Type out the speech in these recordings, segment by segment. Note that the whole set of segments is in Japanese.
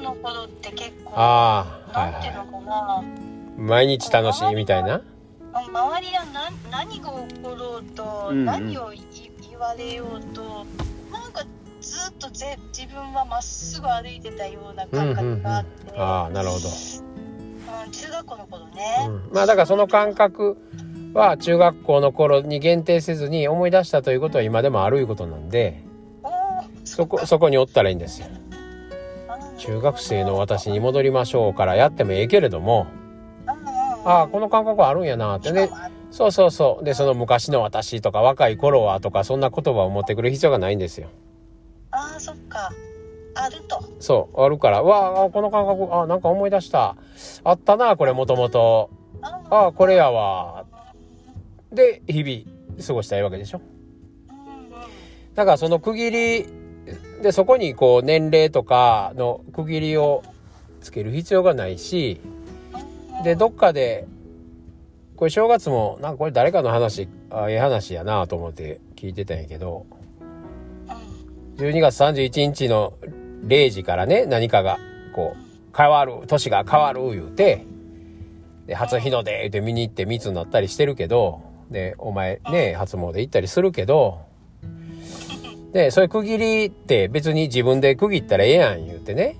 の頃って結構ああはいなんていうはのかな、い毎日楽しいみたいな？周りが何何が起ころうと、うんうん。何をい言われようとなんかずっとぜ自分はまっすぐ歩いてたような感覚があって、ああなるほど、うん中学校の頃うね、ん、まあだからその感覚は中学校の頃に限定せずに思い出したということは今でもあるいうことなんでそこそこにおったらいいんですよ。うん中学生の私に戻りましょうからやってもええけれども。ああこの感覚あるんやなって。ねそうそうそう。でその昔の私とか若い頃はとかそんな言葉を持ってくる必要がないんですよ。ああそっか。あると。そうあるから。わあこの感覚あなんか思い出した。あったなこれもともとああこれやわ。で日々過ごしたいわけでしょ。だからその区切りでそこにこう年齢とかの区切りをつける必要がないしでどっかでこれ正月もなんかこれ誰かの話あええ話やなと思って聞いてたんやけど12月31日の0時からね何かがこう変わる年が変わる言うてで初日の出言うて見に行って密になったりしてるけどでお前ね初詣行ったりするけどでそういう区切りって別に自分で区切ったらええやん言うてね。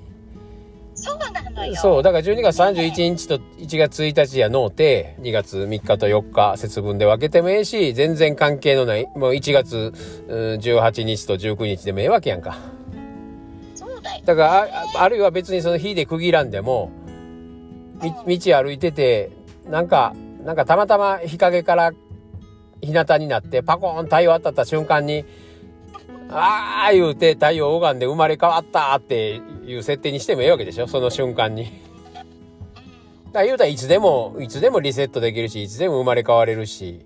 そうなのよ。そう、だから12月31日と1月1日やのうて、2月3日と4日節分で分けてもええし、全然関係のない、もう1月うん18日と19日でもええわけやんか。そうだよだから、ああるいは別にその日で区切らんでも、み道歩いてて、なんか、なんかたまたま日陰から日向になってパコーン太陽当たった瞬間に、あー言うて太陽拝んで生まれ変わったっていう設定にしてもええわけでしょ？その瞬間に。だ言うたらいつでも、いつでもリセットできるし、いつでも生まれ変われるし、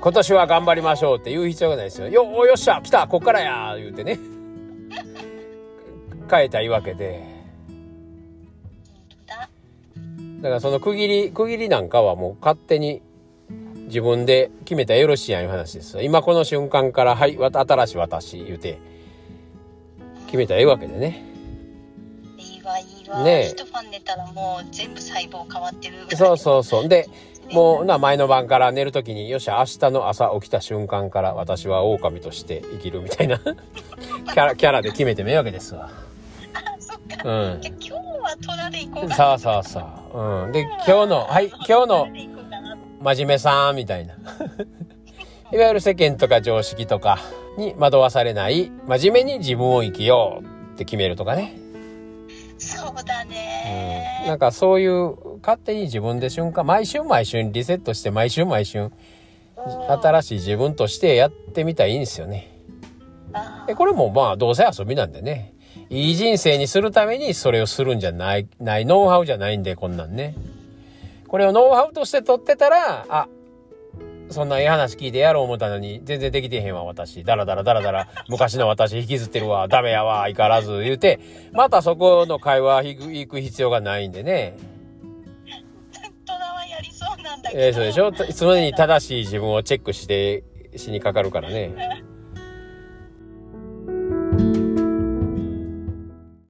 今年は頑張りましょうって言う必要がないですよ。よ、およっしゃ来たこっからや言うてね。変えたいわけで。だ？だからその区切り、区切りなんかはもう勝手に自分で決めたらよろしいやんいう話ですよ。今この瞬間から、はい、わた新しい私言うて、決めたらええわけでね。いいわいいわ、ねえ一晩寝たらもう全部細胞変わってるそうそうそう。で、もうな、前の晩から寝るときに、よっしゃ、明日の朝起きた瞬間から私は狼として生きるみたいな、キャラ、キャラで決めてもええわけですわ。あそっか、うん。今日は虎で行こうかそうそうそう。うん。で、今日の、はい、今日の真面目さんみたいな。いわゆる世間とか常識とかに惑わされない、真面目に自分を生きようって決めるとかね。そうだうん。ね、なんかそういう、勝手に自分で瞬間、毎週毎週リセットして、毎週毎週、新しい自分としてやってみたらいいんですよね。あで、これもまあ、どうせ遊びなんでね。いい人生にするためにそれをするんじゃない、ない、ノウハウじゃないんで、こんなんね。これをノウハウとして取ってたら、あ、そんないい話聞いてやろう思ったのに、全然できてへんわ、私。だらだらだらだら、昔の私引きずってるわ、ダメやわ、相変わらず、言うて、またそこの会話行く必要がないんでね。虎はやりそうなんだけどえー、そうでしょ？常に正しい自分をチェックして、しにかかるからね。